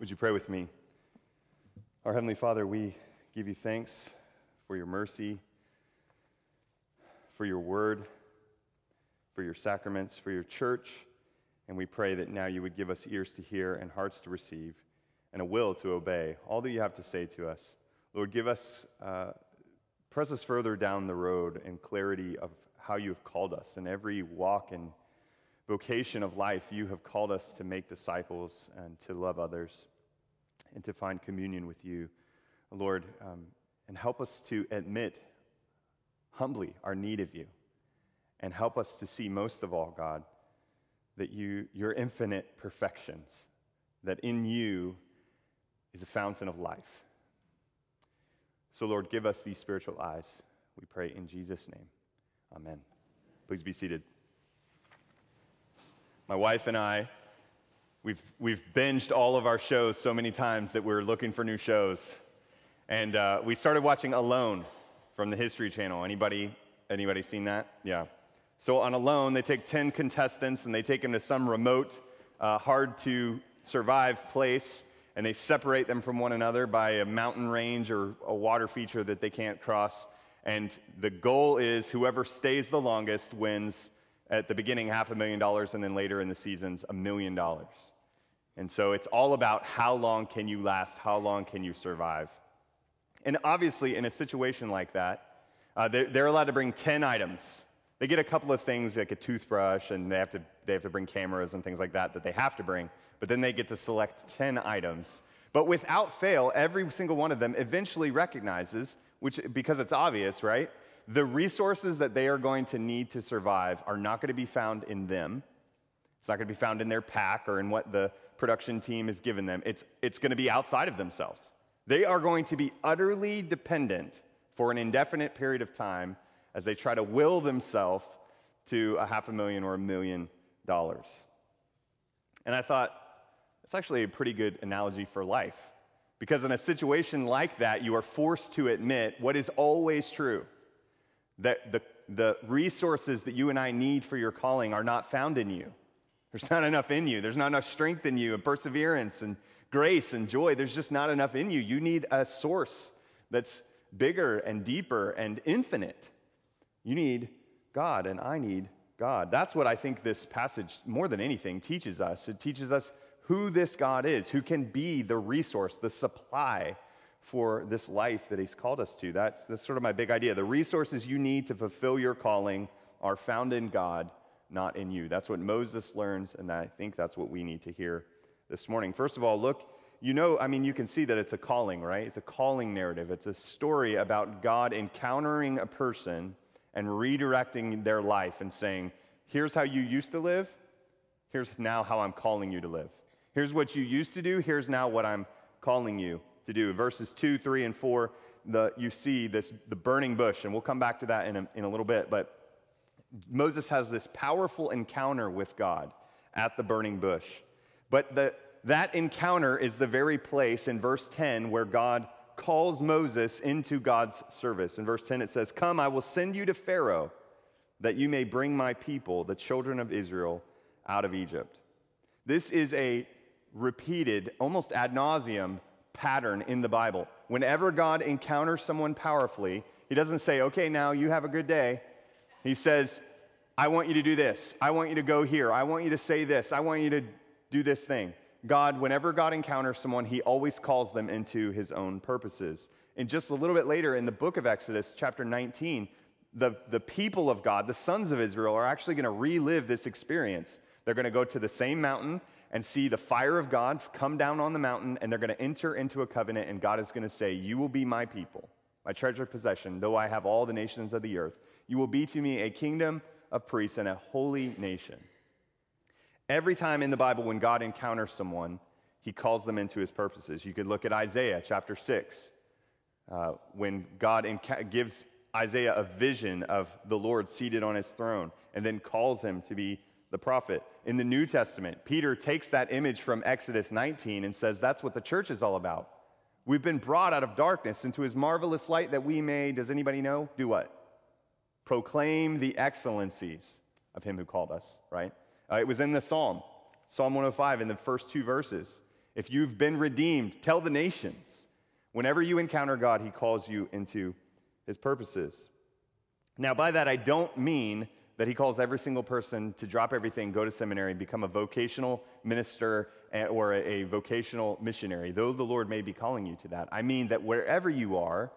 Would you pray with me? Our Heavenly Father, we give you thanks for your mercy, for your word, for your sacraments, for your church, and we pray that now you would give us ears to hear and hearts to receive and a will to obey all that you have to say to us. Lord, give us, uh, press us further down the road in clarity of how you have called us in every walk and vocation of life. You have called us to make disciples and to love others and to find communion with you, Lord, um, and help us to admit humbly our need of you, and help us to see most of all, God, that you, your infinite perfections, that in you is a fountain of life. So, Lord, give us these spiritual eyes. We pray in Jesus' name. Amen. Please be seated. My wife and I We've, we've binged all of our shows so many times that we're looking for new shows. And uh, we started watching Alone from the History Channel. Anybody, anybody seen that? Yeah. So on Alone, they take 10 contestants and they take them to some remote, uh, hard to survive place, and they separate them from one another by a mountain range or a water feature that they can't cross. And the goal is whoever stays the longest wins at the beginning half a million dollars and then later in the seasons a million dollars. And so it's all about how long can you last, how long can you survive. And obviously, in a situation like that, uh, they're, they're, allowed to bring 10 items. They get a couple of things like a toothbrush, and they have, to, they have to bring cameras and things like that that they have to bring, but then they get to select 10 items. But without fail, every single one of them eventually recognizes, which because it's obvious, right? The resources that they are going to need to survive are not going to be found in them. It's not going to be found in their pack or in what the production team has given them. It's, it's going to be outside of themselves. They are going to be utterly dependent for an indefinite period of time as they try to will themselves to a half a million or a million dollars. And I thought, it's actually a pretty good analogy for life. Because in a situation like that, you are forced to admit what is always true that the, the resources that you and I need for your calling are not found in you. There's not enough in you. There's not enough strength in you and perseverance and grace and joy. There's just not enough in you. You need a source that's bigger and deeper and infinite. You need God, and I need God. That's what I think this passage, more than anything, teaches us. It teaches us who this God is, who can be the resource, the supply for this life that He's called us to. That's, that's sort of my big idea. The resources you need to fulfill your calling are found in God, not in you. That's what Moses learns, and I think that's what we need to hear this morning. First of all, look, you know, I mean, you can see that it's a calling, right? It's a calling narrative. It's a story about God encountering a person and redirecting their life and saying, here's how you used to live, here's now how I'm calling you to live. Here's what you used to do, here's now what I'm calling you to do. Verses 2, 3, and 4, the, you see this, the burning bush, and we'll come back to that in a, in a little bit. But Moses has this powerful encounter with God at the burning bush. But the, that encounter is the very place in verse 10 where God calls Moses into God's service. In verse 10, it says, Come, I will send you to Pharaoh that you may bring my people, the children of Israel, out of Egypt. This is a repeated, almost ad nauseum pattern in the Bible. Whenever God encounters someone powerfully, he doesn't say, okay, now you have a good day. He says, I want you to do this. I want you to go here. I want you to say this. I want you to do this thing. God, whenever God encounters someone, he always calls them into his own purposes. And just a little bit later in the book of Exodus, chapter 19, the, the people of God, the sons of Israel, are actually going to relive this experience. They're going to go to the same mountain and see the fire of God come down on the mountain, and they're going to enter into a covenant, and God is going to say, You will be my people, my treasured possession, though I have all the nations of the earth. You will be to me a kingdom of priests and a holy nation. Every time in the Bible when God encounters someone, he calls them into his purposes. You could look at Isaiah chapter 6, uh, when God gives Isaiah a vision of the Lord seated on his throne and then calls him to be the prophet. In the New Testament, Peter takes that image from Exodus 19 and says that's what the church is all about. We've been brought out of darkness into his marvelous light that we may, does anybody know? Do what? Proclaim the excellencies of him who called us, right? Uh, it was in the Psalm, Psalm 105, in the first two verses. if you've been redeemed, tell the nations. Whenever you encounter God, He calls you into His purposes. Now, by that, I don't mean that He calls every single person to drop everything, go to seminary, and become a vocational minister eh, or a vocational missionary, though the Lord may be calling you to that. I mean that wherever you are,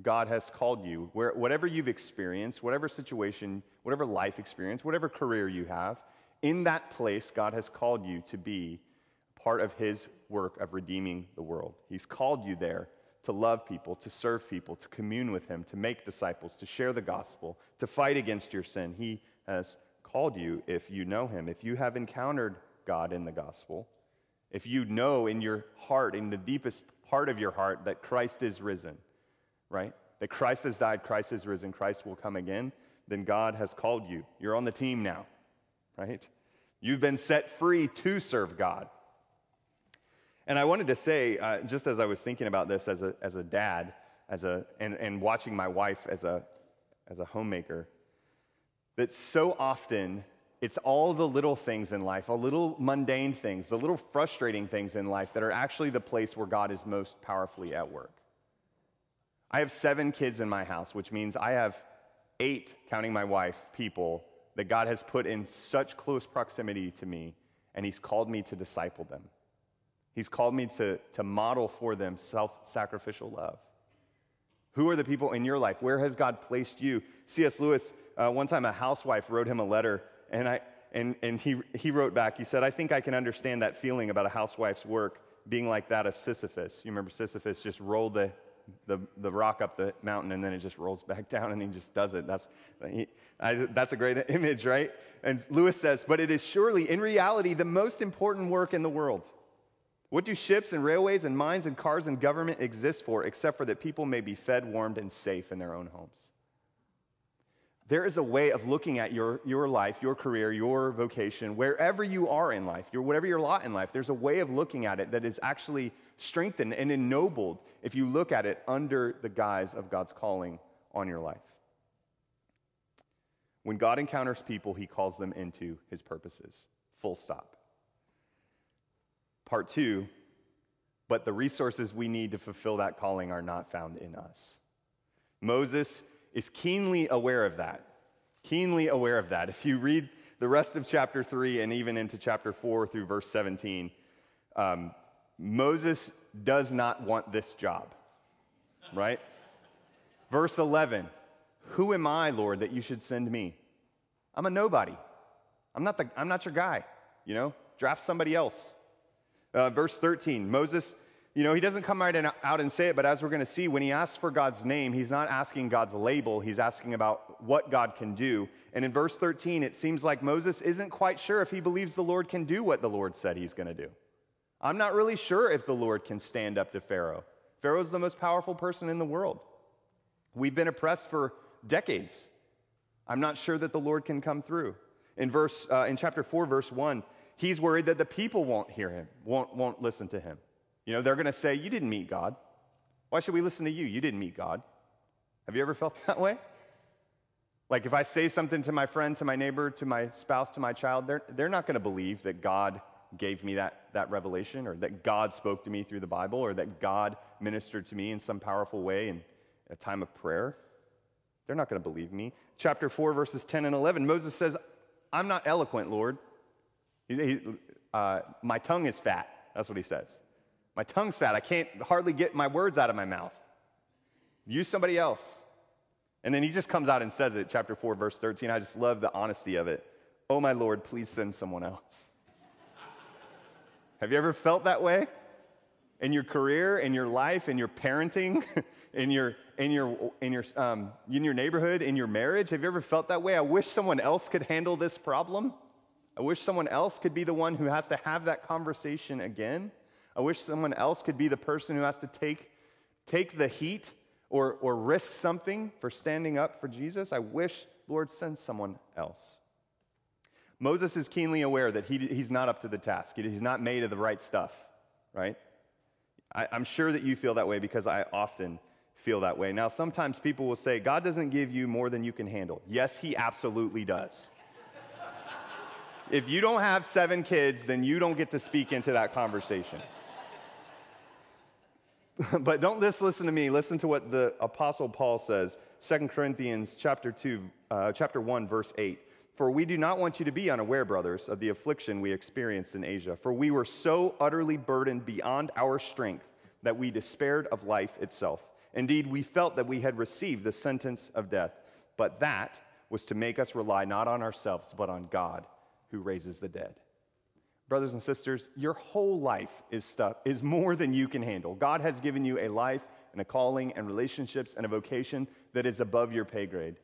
God has called you, where, whatever you've experienced, whatever situation, whatever life experience, whatever career you have, in that place, God has called you to be part of His work of redeeming the world. He's called you there to love people, to serve people, to commune with Him, to make disciples, to share the gospel, to fight against your sin. He has called you if you know Him. If you have encountered God in the gospel, if you know in your heart, in the deepest part of your heart, that Christ is risen, right? That Christ has died, Christ is risen, Christ will come again, then God has called you. You're on the team now, right? You've been set free to serve God. And I wanted to say, uh, just as I was thinking about this as a, as a dad, as a, and, and watching my wife as a, as a homemaker, that so often it's all the little things in life, all little mundane things, the little frustrating things in life that are actually the place where God is most powerfully at work. I have seven kids in my house, which means I have eight, counting my wife, people that God has put in such close proximity to me, and He's called me to disciple them. He's called me to, to model for them self sacrificial love. Who are the people in your life? Where has God placed you? C.S. Lewis, uh, one time a housewife wrote him a letter, and, I, and, and he, he wrote back, he said, I think I can understand that feeling about a housewife's work being like that of Sisyphus. You remember Sisyphus just rolled the the, the rock up the mountain and then it just rolls back down and he just does it. That's, he, I, that's a great image, right? And Lewis says, but it is surely, in reality, the most important work in the world. What do ships and railways and mines and cars and government exist for except for that people may be fed, warmed, and safe in their own homes? There is a way of looking at your, your life, your career, your vocation, wherever you are in life, your, whatever your lot in life, there's a way of looking at it that is actually strengthened and ennobled if you look at it under the guise of God's calling on your life. When God encounters people, he calls them into his purposes. Full stop. Part two, but the resources we need to fulfill that calling are not found in us. Moses is keenly aware of that. Keenly aware of that. If you read the rest of chapter 3 and even into chapter 4 through verse 17, um, Moses does not want this job, right? verse 11 Who am I, Lord, that you should send me? I'm a nobody. I'm not, the, I'm not your guy, you know? Draft somebody else. Uh, verse 13 Moses you know, he doesn't come right out and say it, but as we're going to see, when he asks for God's name, he's not asking God's label, he's asking about what God can do. And in verse 13, it seems like Moses isn't quite sure if he believes the Lord can do what the Lord said he's going to do. I'm not really sure if the Lord can stand up to Pharaoh. Pharaoh's the most powerful person in the world. We've been oppressed for decades. I'm not sure that the Lord can come through. In verse uh, in chapter 4 verse 1, he's worried that the people won't hear him, won't won't listen to him. You know, they're going to say, You didn't meet God. Why should we listen to you? You didn't meet God. Have you ever felt that way? Like if I say something to my friend, to my neighbor, to my spouse, to my child, they're, they're not going to believe that God gave me that, that revelation or that God spoke to me through the Bible or that God ministered to me in some powerful way in a time of prayer. They're not going to believe me. Chapter 4, verses 10 and 11, Moses says, I'm not eloquent, Lord. He, he, uh, my tongue is fat. That's what he says. My tongue's fat. I can't hardly get my words out of my mouth. Use somebody else. And then he just comes out and says it, chapter 4, verse 13. I just love the honesty of it. Oh, my Lord, please send someone else. Have you ever felt that way? In your career, in your life, in your parenting, in your, in, your, in, your, um, in your neighborhood, in your marriage? Have you ever felt that way? I wish someone else could handle this problem. I wish someone else could be the one who has to have that conversation again. I wish someone else could be the person who has to take, take the heat or, or risk something for standing up for Jesus. I wish, Lord, send someone else. Moses is keenly aware that he, he's not up to the task. He's not made of the right stuff, right? I, I'm sure that you feel that way because I often feel that way. Now, sometimes people will say, God doesn't give you more than you can handle. Yes, He absolutely does. If you don't have seven kids, then you don't get to speak into that conversation. but don't just listen to me. Listen to what the Apostle Paul says, 2 Corinthians chapter 2, uh, chapter 1, verse 8. For we do not want you to be unaware, brothers, of the affliction we experienced in Asia. For we were so utterly burdened beyond our strength that we despaired of life itself. Indeed, we felt that we had received the sentence of death, but that was to make us rely not on ourselves, but on God who raises the dead. Brothers and sisters, your whole life is stuff is more than you can handle. God has given you a life and a calling and relationships and a vocation that is above your pay grade.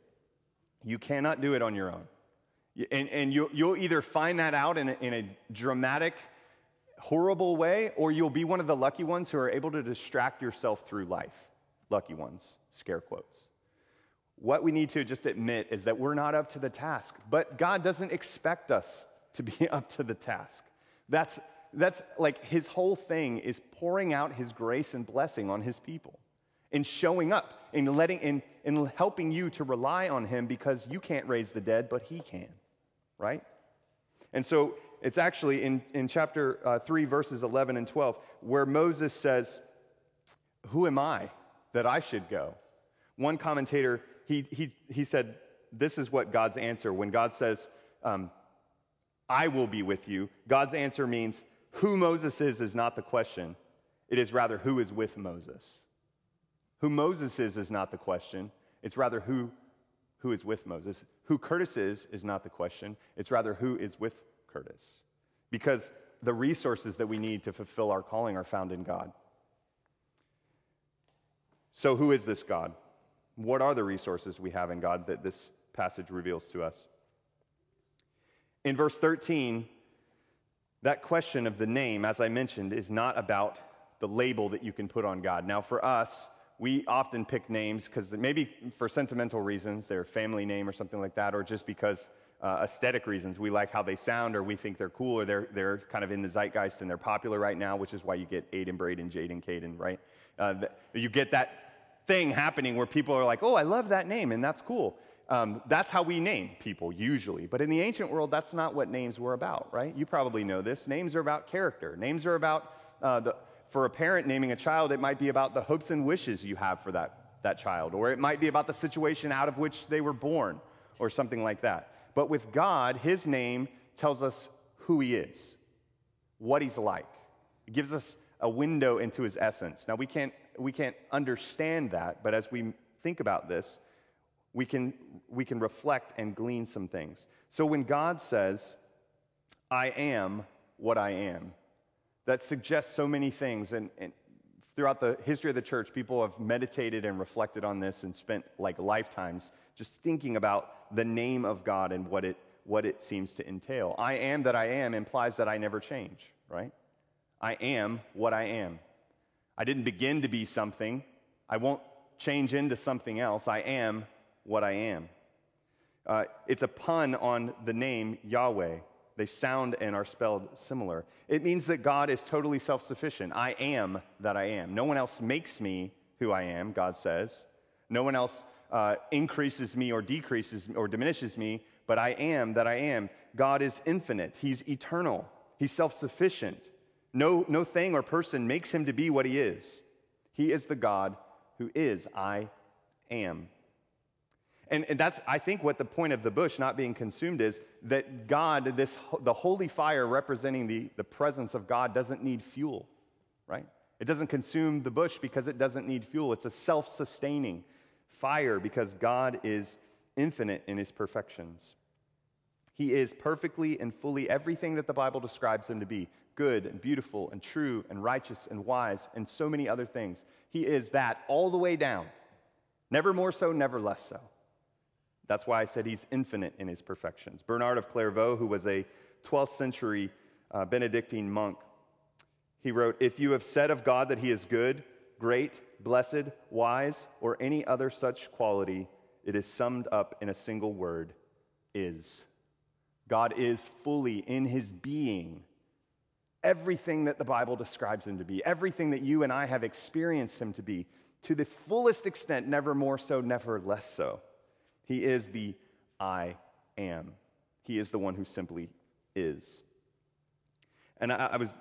You cannot do it on your own. And, and you, will either find that out in a, in a dramatic, horrible way, or you'll be one of the lucky ones who are able to distract yourself through life. Lucky ones, scare quotes. What we need to just admit is that we're not up to the task, but God doesn't expect us to be up to the task. That's, that's like his whole thing is pouring out his grace and blessing on his people and showing up and letting and, and helping you to rely on him because you can't raise the dead, but he can, right? And so it's actually in, in chapter uh, 3, verses 11 and 12, where Moses says, Who am I that I should go? One commentator, he, he, he said, This is what God's answer when God says, um, I will be with you. God's answer means who Moses is is not the question. It is rather who is with Moses. Who Moses is is not the question. It's rather who, who is with Moses. Who Curtis is is not the question. It's rather who is with Curtis. Because the resources that we need to fulfill our calling are found in God. So, who is this God? What are the resources we have in God that this passage reveals to us? In verse 13, that question of the name, as I mentioned, is not about the label that you can put on God. Now, for us, we often pick names because maybe for sentimental reasons, their family name or something like that, or just because uh, aesthetic reasons. We like how they sound, or we think they're cool, or they're, they're kind of in the zeitgeist and they're popular right now, which is why you get Aiden, Braden, Jaden, Caden, right? Uh, you get that thing happening where people are like, oh, I love that name, and that's cool. Um, that's how we name people usually. But in the ancient world, that's not what names were about, right? You probably know this. Names are about character. Names are about, uh, the, for a parent naming a child, it might be about the hopes and wishes you have for that, that child, or it might be about the situation out of which they were born, or something like that. But with God, His name tells us who He is, what He's like. It gives us a window into His essence. Now, we can't, we can't understand that, but as we think about this, we can, we can reflect and glean some things. So when God says, I am what I am, that suggests so many things. And, and throughout the history of the church, people have meditated and reflected on this and spent like lifetimes just thinking about the name of God and what it, what it seems to entail. I am that I am implies that I never change, right? I am what I am. I didn't begin to be something. I won't change into something else. I am what I am. Uh, it's a pun on the name Yahweh. They sound and are spelled similar. It means that God is totally self sufficient. I am that I am. No one else makes me who I am, God says. No one else uh, increases me or decreases or diminishes me, but I am that I am. God is infinite, He's eternal, He's self sufficient. No, no thing or person makes Him to be what He is. He is the God who is I am. And, and that's, I think, what the point of the bush not being consumed is that God, this, the holy fire representing the, the presence of God, doesn't need fuel, right? It doesn't consume the bush because it doesn't need fuel. It's a self sustaining fire because God is infinite in his perfections. He is perfectly and fully everything that the Bible describes him to be good and beautiful and true and righteous and wise and so many other things. He is that all the way down. Never more so, never less so. That's why I said he's infinite in his perfections. Bernard of Clairvaux, who was a 12th century uh, Benedictine monk, he wrote If you have said of God that he is good, great, blessed, wise, or any other such quality, it is summed up in a single word is. God is fully in his being everything that the Bible describes him to be, everything that you and I have experienced him to be, to the fullest extent, never more so, never less so. He is the I am. He is the one who simply is. And I, I was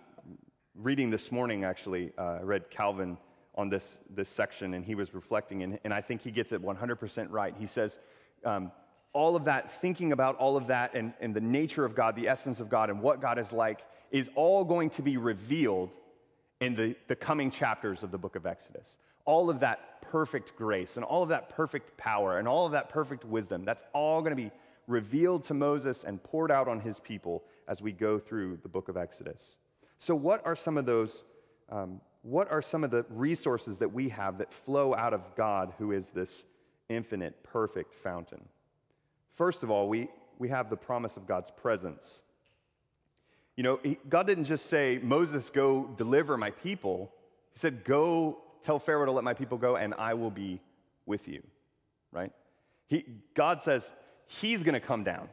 reading this morning, actually, uh, I read Calvin on this, this section, and he was reflecting, and, and I think he gets it 100% right. He says, um, all of that, thinking about all of that and, and the nature of God, the essence of God, and what God is like, is all going to be revealed in the, the coming chapters of the book of Exodus. All of that perfect grace and all of that perfect power and all of that perfect wisdom, that's all going to be revealed to Moses and poured out on his people as we go through the book of Exodus. So, what are some of those? Um, what are some of the resources that we have that flow out of God, who is this infinite, perfect fountain? First of all, we, we have the promise of God's presence. You know, God didn't just say, Moses, go deliver my people. He said, Go tell Pharaoh to let my people go, and I will be with you, right? He, God says, He's going to come down.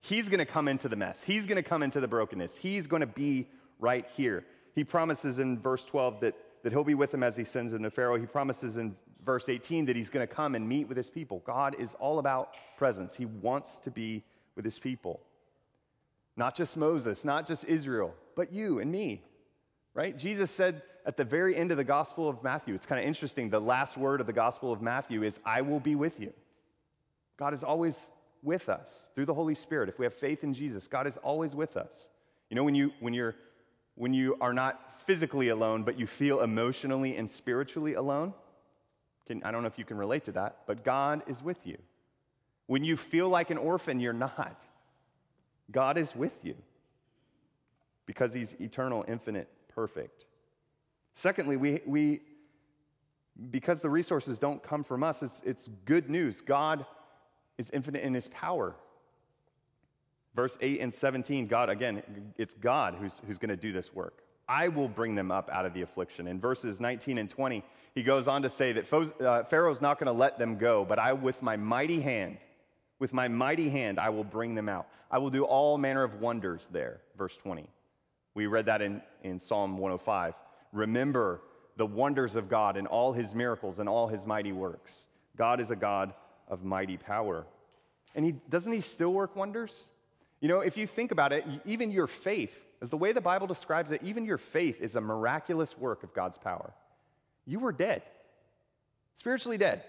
He's going to come into the mess. He's going to come into the brokenness. He's going to be right here. He promises in verse 12 that, that he'll be with him as he sends him to Pharaoh. He promises in verse 18 that he's going to come and meet with his people. God is all about presence. He wants to be with his people. Not just Moses, not just Israel, but you and me, right? Jesus said at the very end of the Gospel of Matthew, it's kind of interesting. The last word of the Gospel of Matthew is, I will be with you. God is always with us through the Holy Spirit. If we have faith in Jesus, God is always with us. You know, when, you, when, you're, when you are not physically alone, but you feel emotionally and spiritually alone, can, I don't know if you can relate to that, but God is with you. When you feel like an orphan, you're not. God is with you because He's eternal, infinite, perfect. Secondly, we, we because the resources don't come from us, it's, it's good news. God is infinite in His power. Verse 8 and 17, God, again, it's God who's, who's going to do this work. I will bring them up out of the affliction. In verses 19 and 20, he goes on to say that uh, Pharaoh's not going to let them go, but I, with my mighty hand, with my mighty hand, I will bring them out. I will do all manner of wonders there. Verse 20. We read that in, in Psalm 105. Remember the wonders of God and all his miracles and all his mighty works. God is a God of mighty power. And he, doesn't he still work wonders? You know, if you think about it, even your faith, as the way the Bible describes it, even your faith is a miraculous work of God's power. You were dead, spiritually dead,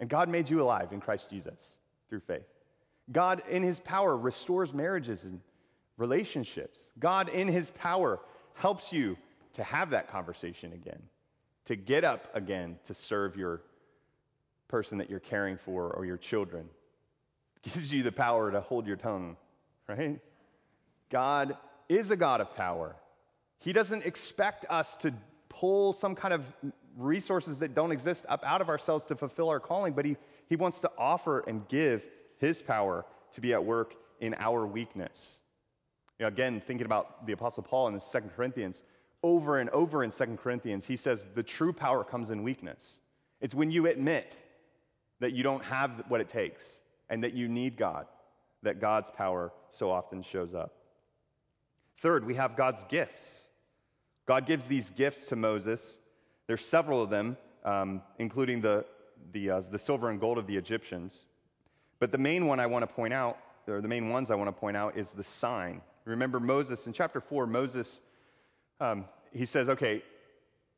and God made you alive in Christ Jesus through faith. God, in his power, restores marriages and relationships. God, in his power, helps you to have that conversation again, to get up again to serve your person that you're caring for or your children. Gives you the power to hold your tongue, right? God is a God of power. He doesn't expect us to pull some kind of resources that don't exist up out of ourselves to fulfill our calling, but he, he wants to offer and give his power to be at work in our weakness. You know, again, thinking about the Apostle Paul in the Second Corinthians, over and over in Second Corinthians, he says the true power comes in weakness. It's when you admit that you don't have what it takes and that you need God that God's power so often shows up. Third, we have God's gifts. God gives these gifts to Moses. There's several of them, um, including the, the, uh, the silver and gold of the Egyptians. But the main one I want to point out, or the main ones I want to point out, is the sign. Remember Moses, in chapter 4, Moses, um, he says, Okay,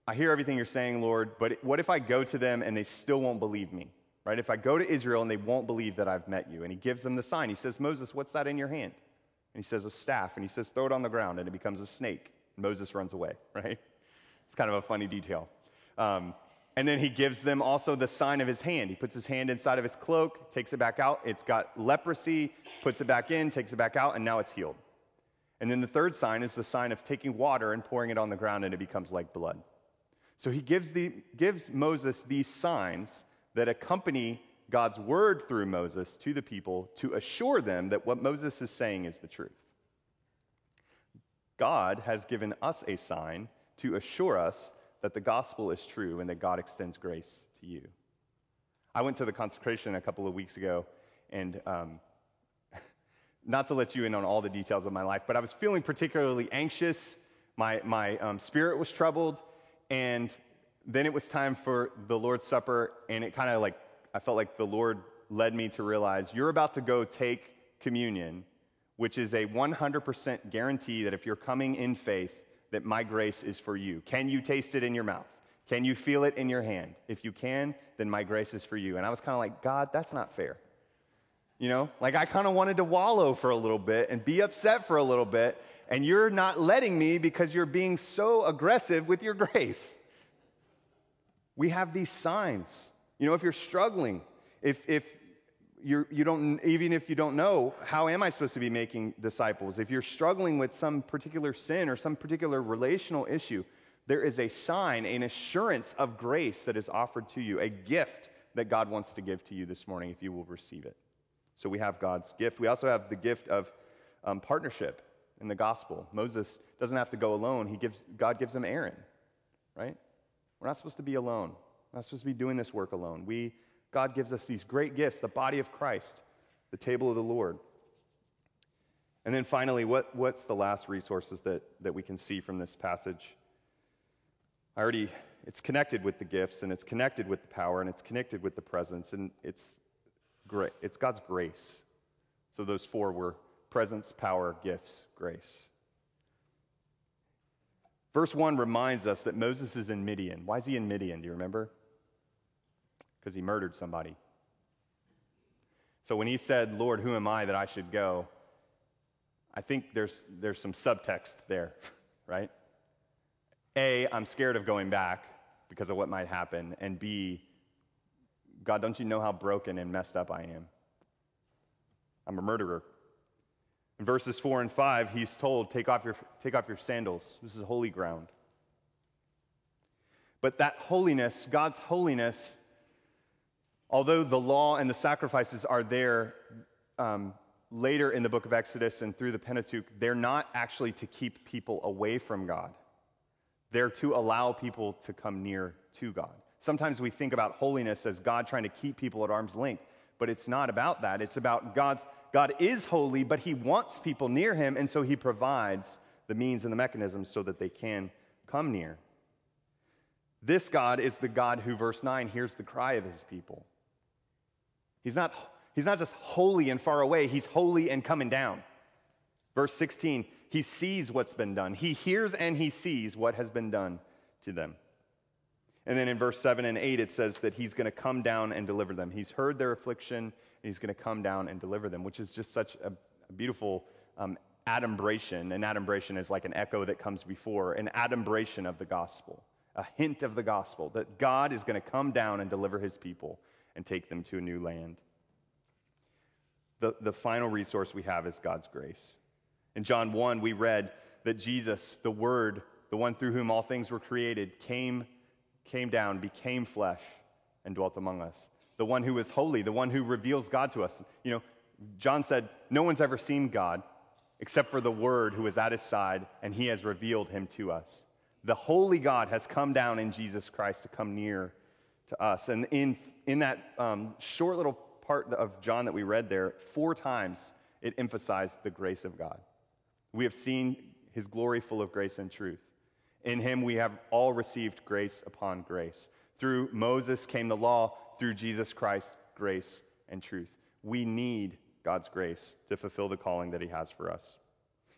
I hear everything you're saying, Lord, but what if I go to them and they still won't believe me? Right? If I go to Israel and they won't believe that I've met you. And he gives them the sign. He says, Moses, what's that in your hand? And he says, A staff. And he says, Throw it on the ground. And it becomes a snake. Moses runs away, right? It's kind of a funny detail. Um, and then he gives them also the sign of his hand. He puts his hand inside of his cloak, takes it back out. It's got leprosy, puts it back in, takes it back out, and now it's healed. And then the third sign is the sign of taking water and pouring it on the ground, and it becomes like blood. So he gives, the, gives Moses these signs that accompany God's word through Moses to the people to assure them that what Moses is saying is the truth. God has given us a sign to assure us that the gospel is true and that God extends grace to you. I went to the consecration a couple of weeks ago, and um, not to let you in on all the details of my life, but I was feeling particularly anxious. My, my um, spirit was troubled, and then it was time for the Lord's Supper, and it kind of like, I felt like the Lord led me to realize you're about to go take communion, which is a 100% guarantee that if you're coming in faith, that my grace is for you. Can you taste it in your mouth? Can you feel it in your hand? If you can, then my grace is for you. And I was kind of like, God, that's not fair. You know, like I kind of wanted to wallow for a little bit and be upset for a little bit, and you're not letting me because you're being so aggressive with your grace. We have these signs. You know, if you're struggling, if, if you're, you don't, even if you don't know, how am I supposed to be making disciples? If you're struggling with some particular sin or some particular relational issue, there is a sign, an assurance of grace that is offered to you, a gift that God wants to give to you this morning if you will receive it. So we have God's gift. We also have the gift of um, partnership in the gospel. Moses doesn't have to go alone. He gives, God gives him Aaron, right? We're not supposed to be alone. We're not supposed to be doing this work alone. We God gives us these great gifts the body of Christ, the table of the Lord. And then finally, what, what's the last resources that, that we can see from this passage? I already, it's connected with the gifts, and it's connected with the power, and it's connected with the presence, and it's great. It's God's grace. So those four were presence, power, gifts, grace. Verse 1 reminds us that Moses is in Midian. Why is he in Midian? Do you remember? Because he murdered somebody. So when he said, Lord, who am I that I should go? I think there's, there's some subtext there, right? A, I'm scared of going back because of what might happen. And B, God, don't you know how broken and messed up I am? I'm a murderer. In verses 4 and 5, he's told, take off your, take off your sandals. This is holy ground. But that holiness, God's holiness, Although the law and the sacrifices are there um, later in the book of Exodus and through the Pentateuch, they're not actually to keep people away from God. They're to allow people to come near to God. Sometimes we think about holiness as God trying to keep people at arm's length, but it's not about that. It's about God's God is holy, but he wants people near him, and so he provides the means and the mechanisms so that they can come near. This God is the God who, verse 9, hears the cry of his people. He's not, he's not just holy and far away, he's holy and coming down. Verse 16, he sees what's been done. He hears and he sees what has been done to them. And then in verse 7 and 8, it says that he's going to come down and deliver them. He's heard their affliction, and he's going to come down and deliver them, which is just such a, a beautiful um, adumbration. An adumbration is like an echo that comes before, an adumbration of the gospel, a hint of the gospel that God is going to come down and deliver his people and take them to a new land. The, the final resource we have is God's grace. In John 1, we read that Jesus, the Word, the one through whom all things were created, came, came down, became flesh, and dwelt among us. The one who is holy, the one who reveals God to us. You know, John said, No one's ever seen God except for the Word who is at his side, and he has revealed him to us. The holy God has come down in Jesus Christ to come near to us. And in, in that um, short little part of John that we read there, four times it emphasized the grace of God. We have seen his glory full of grace and truth. In him we have all received grace upon grace. Through Moses came the law, through Jesus Christ, grace and truth. We need God's grace to fulfill the calling that he has for us.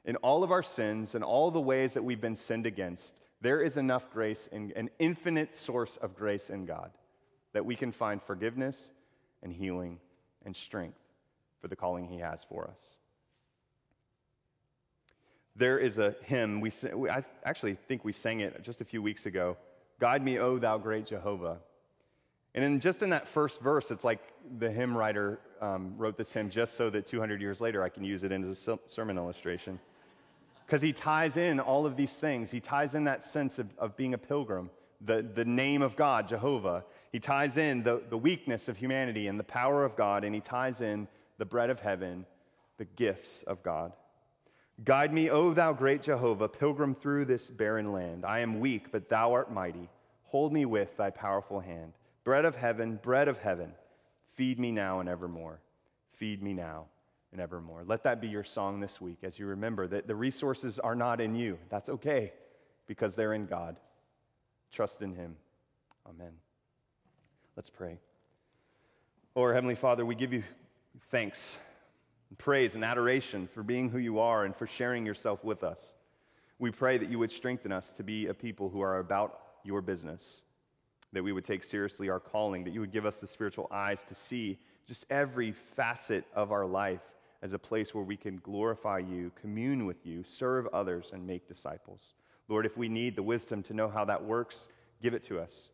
In all of our sins and all the ways that we've been sinned against, there is enough grace, in, an infinite source of grace in God that we can find forgiveness and healing and strength for the calling He has for us. There is a hymn, we, I actually think we sang it just a few weeks ago Guide me, O thou great Jehovah. And in, just in that first verse, it's like the hymn writer um, wrote this hymn just so that 200 years later I can use it as a sermon illustration. Because he ties in all of these things. He ties in that sense of, of being a pilgrim the, the name of God, Jehovah. He ties in the, the weakness of humanity and the power of God, and he ties in the bread of heaven, the gifts of God. Guide me, O thou great Jehovah, pilgrim through this barren land. I am weak, but thou art mighty. Hold me with thy powerful hand. Bread of heaven, bread of heaven, feed me now and evermore. Feed me now and evermore. Let that be your song this week as you remember that the resources are not in you. That's okay because they're in God. Trust in him. Amen. Let's pray. Our Heavenly Father, we give you thanks and praise and adoration for being who you are and for sharing yourself with us. We pray that you would strengthen us to be a people who are about your business, that we would take seriously our calling, that you would give us the spiritual eyes to see just every facet of our life as a place where we can glorify you, commune with you, serve others, and make disciples. Lord, if we need the wisdom to know how that works, give it to us.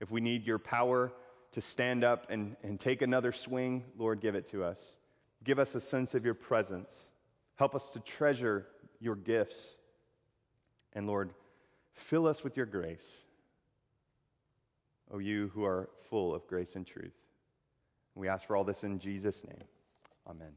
If we need your power to stand up and, and take another swing, Lord, give it to us. Give us a sense of your presence. Help us to treasure your gifts. And Lord, fill us with your grace. O you who are full of grace and truth. We ask for all this in Jesus' name. Amen.